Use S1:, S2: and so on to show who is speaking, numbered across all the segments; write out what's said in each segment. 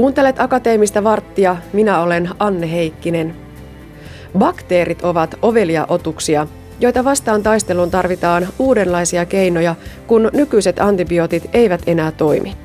S1: Kuuntelet Akateemista varttia, minä olen Anne Heikkinen. Bakteerit ovat ovelia otuksia, joita vastaan taisteluun tarvitaan uudenlaisia keinoja, kun nykyiset antibiootit eivät enää toimi.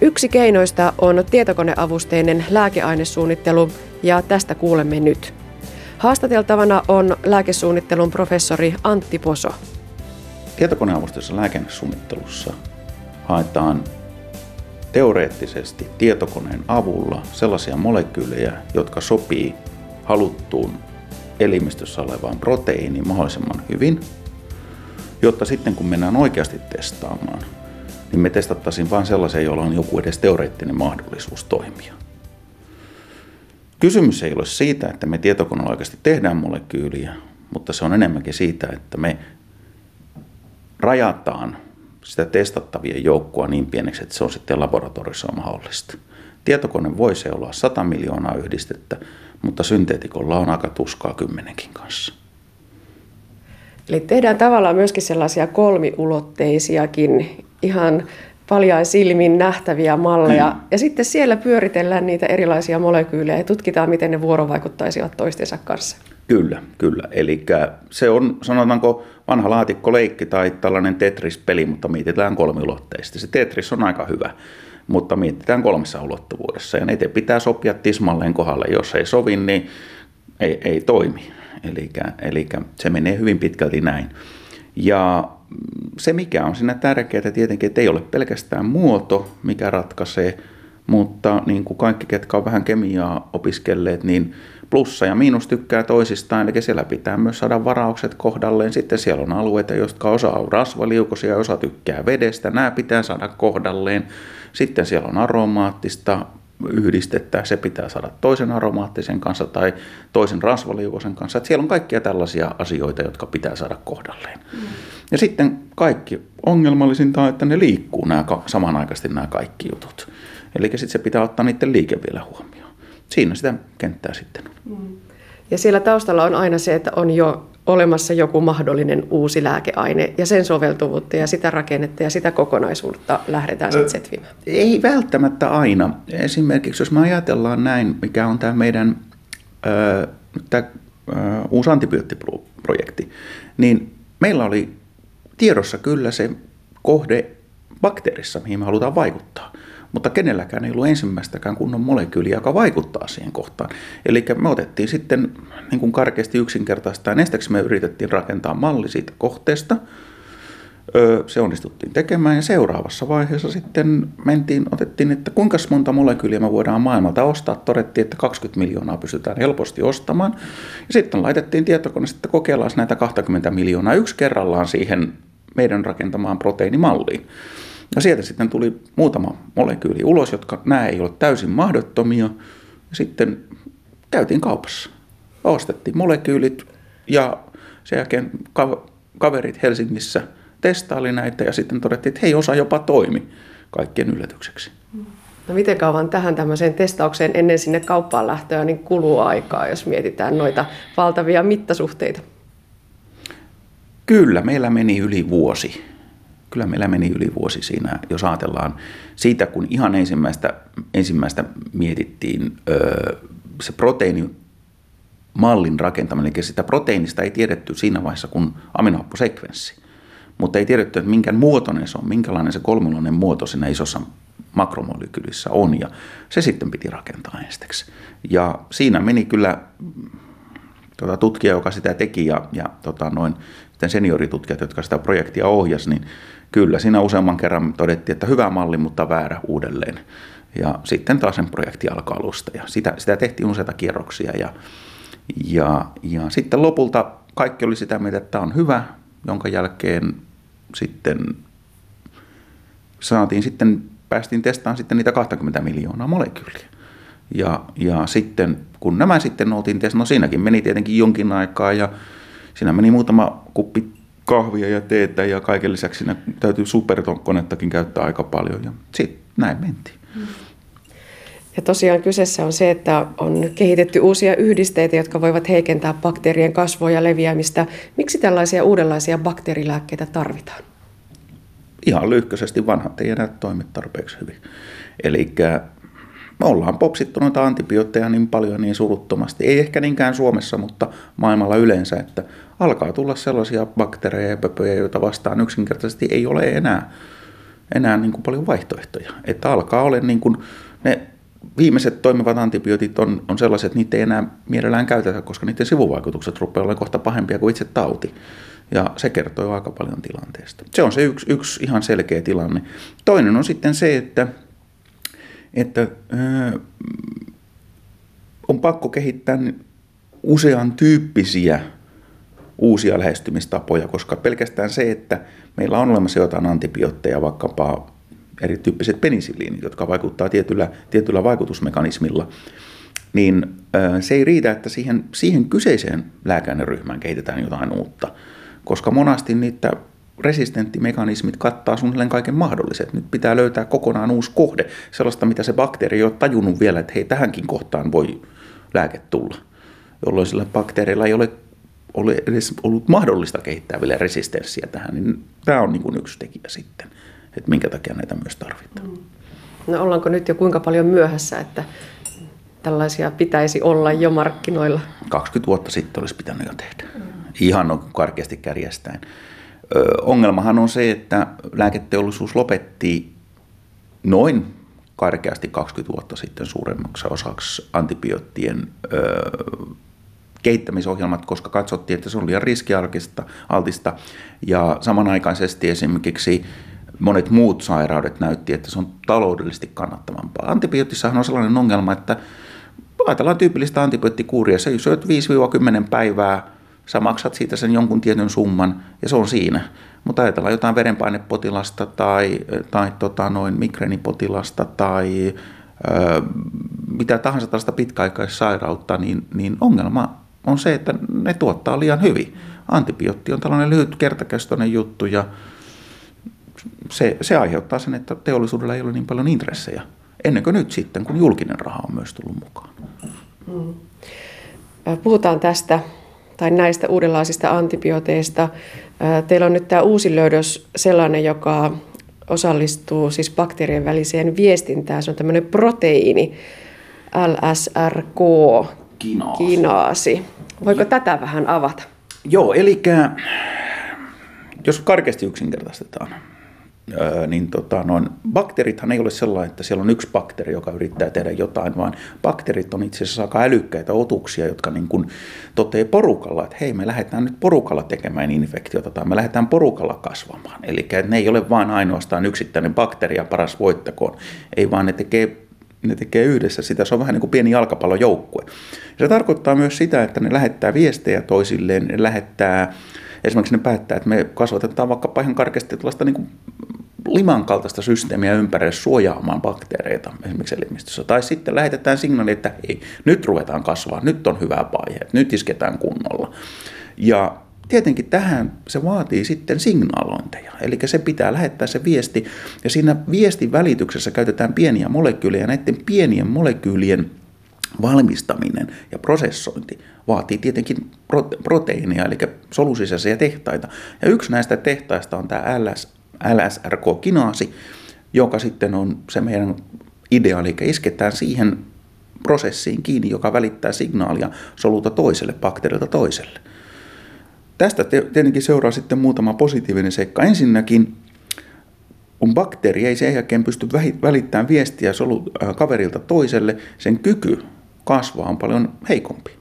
S1: Yksi keinoista on tietokoneavusteinen lääkeainesuunnittelu ja tästä kuulemme nyt. Haastateltavana on lääkesuunnittelun professori Antti Poso.
S2: Tietokoneavusteisessa lääkeainesuunnittelussa haetaan teoreettisesti tietokoneen avulla sellaisia molekyylejä, jotka sopii haluttuun elimistössä olevaan proteiiniin mahdollisimman hyvin, jotta sitten kun mennään oikeasti testaamaan, niin me testattaisiin vain sellaisia, joilla on joku edes teoreettinen mahdollisuus toimia. Kysymys ei ole siitä, että me tietokoneella oikeasti tehdään molekyyliä, mutta se on enemmänkin siitä, että me rajataan sitä testattavien joukkoa niin pieneksi, että se on sitten laboratoriossa mahdollista. Tietokone voi olla 100 miljoonaa yhdistettä, mutta synteetikolla on aika tuskaa kymmenenkin kanssa.
S1: Eli tehdään tavallaan myöskin sellaisia kolmiulotteisiakin, ihan paljain silmin nähtäviä malleja. Mm. Ja sitten siellä pyöritellään niitä erilaisia molekyylejä ja tutkitaan, miten ne vuorovaikuttaisivat toistensa kanssa.
S2: Kyllä, kyllä. Eli se on, sanotaanko, vanha laatikkoleikki tai tällainen Tetris-peli, mutta mietitään kolmiulotteisesti. Se Tetris on aika hyvä, mutta mietitään kolmessa ulottuvuudessa. Ja niitä pitää sopia tismalleen kohdalle. Jos ei sovi, niin ei, ei toimi. Eli se menee hyvin pitkälti näin. Ja se, mikä on siinä tärkeää tietenkin, että ei ole pelkästään muoto, mikä ratkaisee, mutta niin kuin kaikki, ketkä on vähän kemiaa opiskelleet, niin plussa ja miinus tykkää toisistaan, eli siellä pitää myös saada varaukset kohdalleen. Sitten siellä on alueita, jotka osa on rasvaliukosia ja osa tykkää vedestä, nämä pitää saada kohdalleen. Sitten siellä on aromaattista yhdistettä, se pitää saada toisen aromaattisen kanssa tai toisen rasvaliukosen kanssa. Että siellä on kaikkia tällaisia asioita, jotka pitää saada kohdalleen. Mm. Ja sitten kaikki ongelmallisinta on, että ne liikkuu nämä, samanaikaisesti nämä kaikki jutut. Eli sitten se pitää ottaa niiden liike vielä huomioon. Siinä sitä kenttää sitten on. Mm.
S1: Ja siellä taustalla on aina se, että on jo olemassa joku mahdollinen uusi lääkeaine ja sen soveltuvuutta ja sitä rakennetta ja sitä kokonaisuutta lähdetään sitten setvimään?
S2: Ei välttämättä aina. Esimerkiksi jos me ajatellaan näin, mikä on tämä meidän äh, tämä, äh, uusi antibioottiprojekti, niin meillä oli tiedossa kyllä se kohde bakteerissa, mihin me halutaan vaikuttaa mutta kenelläkään ei ollut ensimmäistäkään kunnon molekyyliä, joka vaikuttaa siihen kohtaan. Eli me otettiin sitten niin kuin karkeasti yksinkertaistaan, ensiksi me yritettiin rakentaa malli siitä kohteesta, se onnistuttiin tekemään ja seuraavassa vaiheessa sitten mentiin, otettiin, että kuinka monta molekyyliä me voidaan maailmalta ostaa. Todettiin, että 20 miljoonaa pystytään helposti ostamaan. Ja sitten laitettiin tietokone, että kokeillaan näitä 20 miljoonaa yksi kerrallaan siihen meidän rakentamaan proteiinimalliin. Ja sieltä sitten tuli muutama molekyyli ulos, jotka nämä ei ole täysin mahdottomia. Ja sitten käytiin kaupassa. Ostettiin molekyylit ja sen jälkeen kaverit Helsingissä testaili näitä ja sitten todettiin, että hei, osa jopa toimi kaikkien yllätykseksi.
S1: No miten kauan tähän tämmöiseen testaukseen ennen sinne kauppaan lähtöä niin kuluu aikaa, jos mietitään noita valtavia mittasuhteita?
S2: Kyllä, meillä meni yli vuosi kyllä meillä meni yli vuosi siinä, jos ajatellaan siitä, kun ihan ensimmäistä, ensimmäistä mietittiin öö, se proteiini mallin rakentaminen, eli sitä proteiinista ei tiedetty siinä vaiheessa, kun aminohapposekvenssi. Mutta ei tiedetty, että minkä muotoinen se on, minkälainen se kolmiloinen muoto siinä isossa makromolekyylissä on, ja se sitten piti rakentaa ensiksi. Ja siinä meni kyllä tuota, tutkija, joka sitä teki, ja, ja tota, noin, sitten senioritutkijat, jotka sitä projektia ohjas, niin kyllä siinä useamman kerran todettiin, että hyvä malli, mutta väärä uudelleen. Ja sitten taas sen projekti alkoi alusta ja sitä, sitä tehtiin useita kierroksia ja, ja, ja sitten lopulta kaikki oli sitä mieltä, että tämä on hyvä, jonka jälkeen sitten saatiin sitten, päästiin testaamaan sitten niitä 20 miljoonaa molekyyliä. Ja, ja sitten kun nämä sitten oltiin testaamaan, no siinäkin meni tietenkin jonkin aikaa ja siinä meni muutama kuppi kahvia ja teetä ja kaiken lisäksi siinä täytyy superkonettakin käyttää aika paljon ja sitten näin mentiin.
S1: Ja tosiaan kyseessä on se, että on kehitetty uusia yhdisteitä, jotka voivat heikentää bakteerien kasvua ja leviämistä. Miksi tällaisia uudenlaisia bakteerilääkkeitä tarvitaan?
S2: Ihan lyhkäisesti vanhat ei enää toimi tarpeeksi hyvin. Eli me ollaan popsittu noita antibiootteja niin paljon niin suruttomasti, ei ehkä niinkään Suomessa, mutta maailmalla yleensä, että alkaa tulla sellaisia bakteereja ja pöpöjä, joita vastaan yksinkertaisesti ei ole enää, enää niin kuin paljon vaihtoehtoja. Että alkaa olla niin kuin ne viimeiset toimivat antibiootit on, on sellaiset, että niitä ei enää mielellään käytetä, koska niiden sivuvaikutukset rupeaa olemaan kohta pahempia kuin itse tauti. Ja se kertoo jo aika paljon tilanteesta. Se on se yksi, yksi ihan selkeä tilanne. Toinen on sitten se, että, että ö, on pakko kehittää usean tyyppisiä uusia lähestymistapoja, koska pelkästään se, että meillä on olemassa jotain antibiootteja, vaikkapa erityyppiset penisilliinit, jotka vaikuttaa tietyllä, tietyllä vaikutusmekanismilla, niin se ei riitä, että siihen, siihen kyseiseen lääkäineryhmään kehitetään jotain uutta, koska monasti niitä resistenttimekanismit kattaa suunnilleen kaiken mahdolliset. Nyt pitää löytää kokonaan uusi kohde, sellaista, mitä se bakteeri ei ole tajunnut vielä, että hei, tähänkin kohtaan voi lääke tulla, jolloin sillä bakteereilla ei ole, ole edes ollut mahdollista kehittää vielä resistenssiä tähän, niin tämä on niin kuin yksi tekijä sitten että minkä takia näitä myös tarvitaan. Mm.
S1: No ollaanko nyt jo kuinka paljon myöhässä, että tällaisia pitäisi olla jo markkinoilla?
S2: 20 vuotta sitten olisi pitänyt jo tehdä. Ihan on karkeasti kärjestäen. Ö, ongelmahan on se, että lääketeollisuus lopetti noin karkeasti 20 vuotta sitten suuremmaksi osaksi antibioottien ö, kehittämisohjelmat, koska katsottiin, että se on liian riskialtista ja samanaikaisesti esimerkiksi monet muut sairaudet näytti, että se on taloudellisesti kannattavampaa. Antibioottissahan on sellainen ongelma, että ajatellaan tyypillistä antibioottikuuria, se syöt 5-10 päivää, sä maksat siitä sen jonkun tietyn summan ja se on siinä. Mutta ajatellaan jotain verenpainepotilasta tai, tai tota noin migreenipotilasta tai ö, mitä tahansa tällaista pitkäaikaissairautta, niin, niin ongelma on se, että ne tuottaa liian hyvin. Antibiootti on tällainen lyhyt kertakestoinen juttu ja se, se aiheuttaa sen, että teollisuudella ei ole niin paljon intressejä. Ennen kuin nyt sitten, kun julkinen raha on myös tullut mukaan. Mm.
S1: Puhutaan tästä tai näistä uudenlaisista antibiooteista. Teillä on nyt tämä uusi löydös sellainen, joka osallistuu siis bakteerien väliseen viestintään. Se on tämmöinen proteiini, LSRK, kinaasi. kinaasi. Voiko tätä vähän avata?
S2: Joo, eli jos karkeasti yksinkertaistetaan, niin tota, noin, bakteerithan ei ole sellainen, että siellä on yksi bakteeri, joka yrittää tehdä jotain, vaan bakteerit on itse asiassa aika älykkäitä otuksia, jotka niin kuin toteaa porukalla, että hei, me lähdetään nyt porukalla tekemään infektiota tai me lähdetään porukalla kasvamaan. Eli ne ei ole vain ainoastaan yksittäinen bakteeri ja paras voittakoon, ei vaan ne tekee ne tekee yhdessä sitä. Se on vähän niin kuin pieni jalkapallojoukkue. Se tarkoittaa myös sitä, että ne lähettää viestejä toisilleen, ne lähettää esimerkiksi ne päättää, että me kasvatetaan vaikka ihan karkeasti tällaista niin kuin liman kaltaista systeemiä ympärille suojaamaan bakteereita esimerkiksi elimistössä. Tai sitten lähetetään signaali, että ei, nyt ruvetaan kasvaa, nyt on hyvä vaihe, nyt isketään kunnolla. Ja tietenkin tähän se vaatii sitten signaalointeja. Eli se pitää lähettää se viesti, ja siinä viestin välityksessä käytetään pieniä molekyylejä, ja näiden pienien molekyylien valmistaminen ja prosessointi vaatii tietenkin proteiineja, eli solusisäisiä tehtaita. Ja yksi näistä tehtaista on tämä LS, LSRK-kinaasi, joka sitten on se meidän idea, eli isketään siihen prosessiin kiinni, joka välittää signaalia solulta toiselle, bakteerilta toiselle. Tästä tietenkin seuraa sitten muutama positiivinen seikka. Ensinnäkin, kun bakteeri ei sen jälkeen pysty välittämään viestiä solu, äh, kaverilta toiselle, sen kyky kasvaa on paljon heikompi.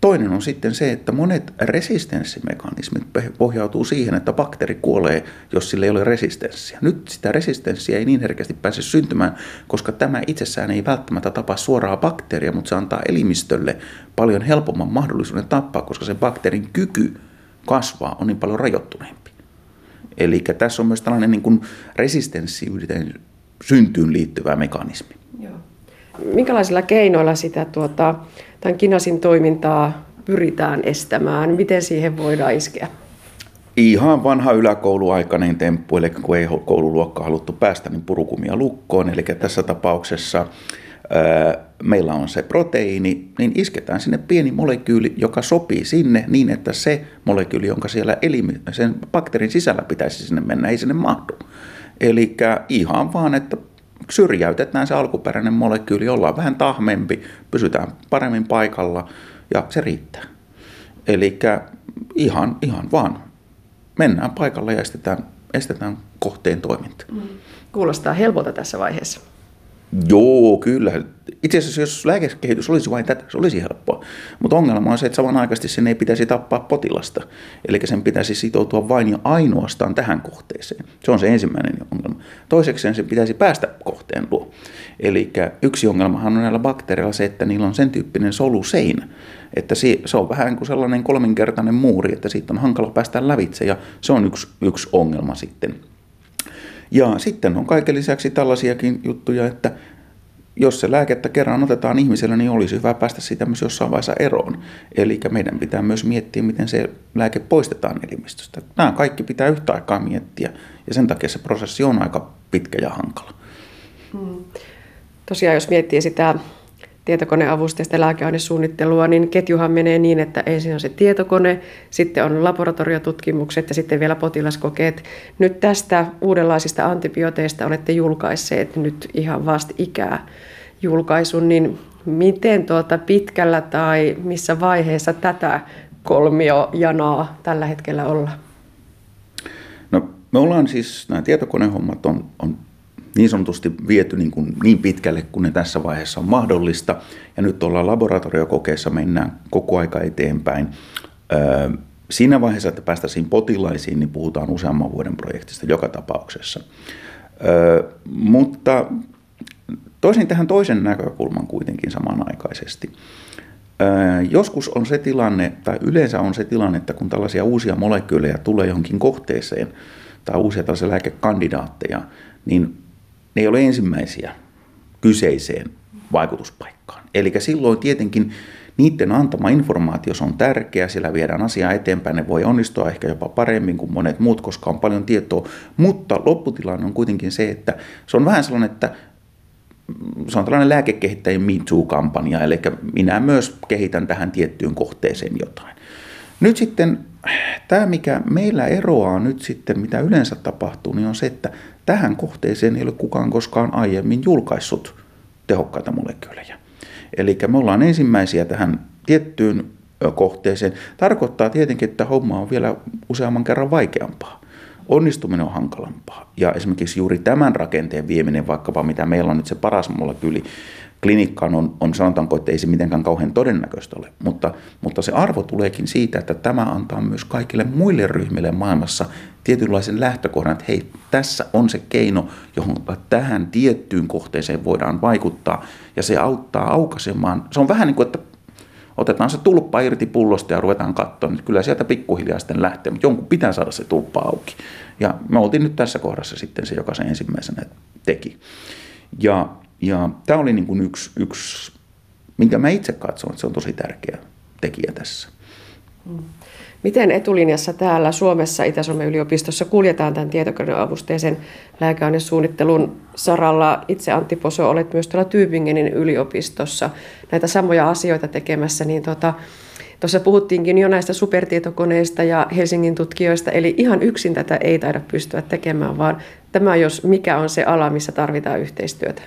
S2: Toinen on sitten se, että monet resistenssimekanismit pohjautuu siihen, että bakteeri kuolee, jos sillä ei ole resistenssiä. Nyt sitä resistenssiä ei niin herkästi pääse syntymään, koska tämä itsessään ei välttämättä tapa suoraa bakteeria, mutta se antaa elimistölle paljon helpomman mahdollisuuden tappaa, koska sen bakteerin kyky kasvaa on niin paljon rajoittuneempi. Eli tässä on myös tällainen niin resistenssiyden syntyyn liittyvä mekanismi. Joo.
S1: Minkälaisilla keinoilla sitä tuota, tämän kinasin toimintaa pyritään estämään? Miten siihen voidaan iskeä?
S2: Ihan vanha yläkouluaikainen temppu, eli kun ei koululuokka haluttu päästä, niin purukumia lukkoon. Eli tässä tapauksessa meillä on se proteiini, niin isketään sinne pieni molekyyli, joka sopii sinne niin, että se molekyyli, jonka siellä elimi, sen bakteerin sisällä pitäisi sinne mennä, ei sinne mahdu. Eli ihan vaan, että syrjäytetään se alkuperäinen molekyyli, ollaan vähän tahmempi, pysytään paremmin paikalla ja se riittää. Eli ihan, ihan vaan mennään paikalle ja estetään, estetään kohteen toiminta. Mm.
S1: Kuulostaa helpolta tässä vaiheessa.
S2: Joo, kyllä. Itse asiassa jos lääkekehitys olisi vain tätä, se olisi helppoa. Mutta ongelma on se, että samanaikaisesti sen ei pitäisi tappaa potilasta. Eli sen pitäisi sitoutua vain ja ainoastaan tähän kohteeseen. Se on se ensimmäinen ongelma. Toiseksi sen pitäisi päästä kohteen luo. Eli yksi ongelmahan on näillä bakteereilla se, että niillä on sen tyyppinen soluseinä, että se on vähän kuin sellainen kolminkertainen muuri, että siitä on hankala päästä lävitse ja se on yksi, yksi ongelma sitten. Ja sitten on kaiken lisäksi tällaisiakin juttuja, että jos se lääkettä kerran otetaan ihmisellä, niin olisi hyvä päästä siitä myös jossain vaiheessa eroon. Eli meidän pitää myös miettiä, miten se lääke poistetaan elimistöstä. Nämä kaikki pitää yhtä aikaa miettiä ja sen takia se prosessi on aika pitkä ja hankala. Hmm.
S1: Tosiaan jos miettii sitä tietokoneavusteista lääkeainesuunnittelua, niin ketjuhan menee niin, että ensin on se tietokone, sitten on laboratoriotutkimukset ja sitten vielä potilaskokeet. Nyt tästä uudenlaisista antibiooteista olette julkaisseet nyt ihan vasta ikää julkaisun, niin miten tuota pitkällä tai missä vaiheessa tätä kolmiojanaa tällä hetkellä ollaan?
S2: No, me ollaan siis, nämä tietokonehommat on, on niin sanotusti viety niin, kuin niin pitkälle kuin ne tässä vaiheessa on mahdollista. Ja nyt ollaan laboratoriokokeessa, mennään koko aika eteenpäin. Siinä vaiheessa, että päästäisiin potilaisiin, niin puhutaan useamman vuoden projektista joka tapauksessa. Mutta toisin tähän toisen näkökulman kuitenkin samanaikaisesti. Joskus on se tilanne, tai yleensä on se tilanne, että kun tällaisia uusia molekyylejä tulee johonkin kohteeseen, tai uusia tällaisia lääkekandidaatteja, niin ne ei ole ensimmäisiä kyseiseen vaikutuspaikkaan. Eli silloin tietenkin niiden antama informaatio on tärkeä, sillä viedään asiaa eteenpäin, ne voi onnistua ehkä jopa paremmin kuin monet muut, koska on paljon tietoa, mutta lopputilanne on kuitenkin se, että se on vähän sellainen, että se on tällainen lääkekehittäjien Me Too-kampanja, eli minä myös kehitän tähän tiettyyn kohteeseen jotain. Nyt sitten tämä, mikä meillä eroaa nyt sitten, mitä yleensä tapahtuu, niin on se, että tähän kohteeseen ei ole kukaan koskaan aiemmin julkaissut tehokkaita molekyylejä. Eli me ollaan ensimmäisiä tähän tiettyyn kohteeseen. Tarkoittaa tietenkin, että homma on vielä useamman kerran vaikeampaa. Onnistuminen on hankalampaa. Ja esimerkiksi juuri tämän rakenteen vieminen, vaikkapa mitä meillä on nyt se paras molekyyli, klinikkaan on, on sanotaanko, että ei se mitenkään kauhean todennäköistä ole, mutta, mutta se arvo tuleekin siitä, että tämä antaa myös kaikille muille ryhmille maailmassa tietynlaisen lähtökohdan, että hei, tässä on se keino, johon tähän tiettyyn kohteeseen voidaan vaikuttaa, ja se auttaa aukaisemaan. Se on vähän niin kuin, että otetaan se tulppa irti pullosta ja ruvetaan katsoa, niin kyllä sieltä pikkuhiljaa sitten lähtee, mutta jonkun pitää saada se tulppa auki. Ja me oltiin nyt tässä kohdassa sitten se, joka sen ensimmäisenä teki. Ja ja tämä oli niin kuin yksi, yksi, minkä mä itse katson, että se on tosi tärkeä tekijä tässä. Mm.
S1: Miten etulinjassa täällä Suomessa Itä-Suomen yliopistossa kuljetaan tämän tietokoneavusteisen lääkeainesuunnittelun saralla? Itse Antti Poso olet myös tuolla Tyypingenin yliopistossa näitä samoja asioita tekemässä, niin tuota, Tuossa puhuttiinkin jo näistä supertietokoneista ja Helsingin tutkijoista, eli ihan yksin tätä ei taida pystyä tekemään, vaan tämä jos mikä on se ala, missä tarvitaan yhteistyötä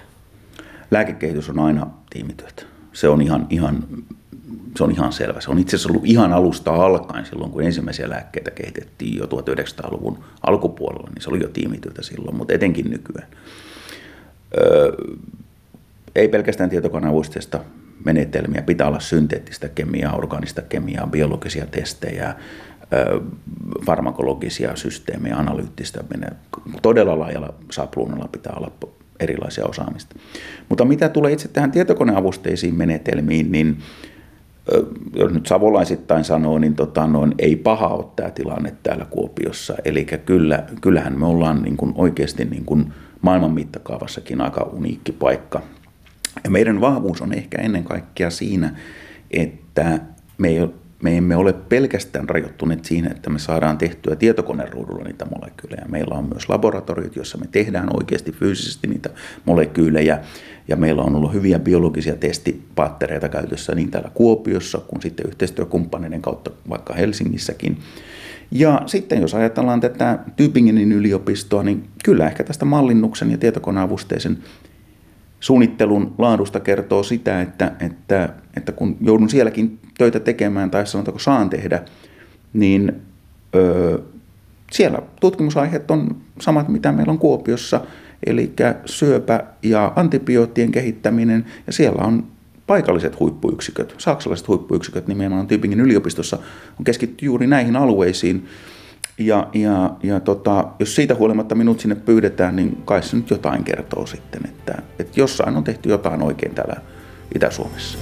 S2: lääkekehitys on aina tiimityötä. Se on ihan, ihan, se on ihan selvä. Se on itse asiassa ollut ihan alusta alkaen silloin, kun ensimmäisiä lääkkeitä kehitettiin jo 1900-luvun alkupuolella, niin se oli jo tiimityötä silloin, mutta etenkin nykyään. Öö, ei pelkästään tietokoneavusteista menetelmiä, pitää olla synteettistä kemiaa, organista kemiaa, biologisia testejä, farmakologisia systeemejä, analyyttistä, todella laajalla sapluunalla pitää olla erilaisia osaamista. Mutta mitä tulee itse tähän tietokoneavusteisiin menetelmiin, niin jos nyt savolaisittain sanoo, niin tota, noin, ei paha ole tämä tilanne täällä Kuopiossa. Eli kyllä, kyllähän me ollaan niin kuin oikeasti niin kuin maailman mittakaavassakin aika uniikki paikka. Ja meidän vahvuus on ehkä ennen kaikkea siinä, että me ei me emme ole pelkästään rajoittuneet siihen, että me saadaan tehtyä tietokoneruudulla niitä molekyylejä. Meillä on myös laboratoriot, joissa me tehdään oikeasti fyysisesti niitä molekyylejä. Ja meillä on ollut hyviä biologisia testipattereita käytössä niin täällä Kuopiossa kuin sitten yhteistyökumppaneiden kautta vaikka Helsingissäkin. Ja sitten jos ajatellaan tätä Tübingenin yliopistoa, niin kyllä ehkä tästä mallinnuksen ja tietokoneavusteisen suunnittelun laadusta kertoo sitä, että, että, että kun joudun sielläkin töitä tekemään tai sanotaanko saan tehdä, niin öö, siellä tutkimusaiheet on samat, mitä meillä on Kuopiossa, eli syöpä ja antibioottien kehittäminen, ja siellä on paikalliset huippuyksiköt, saksalaiset huippuyksiköt nimenomaan. Tübingen yliopistossa on keskitty juuri näihin alueisiin. Ja, ja, ja tota, jos siitä huolimatta minut sinne pyydetään, niin kai se nyt jotain kertoo sitten, että, että jossain on tehty jotain oikein täällä Itä-Suomessa.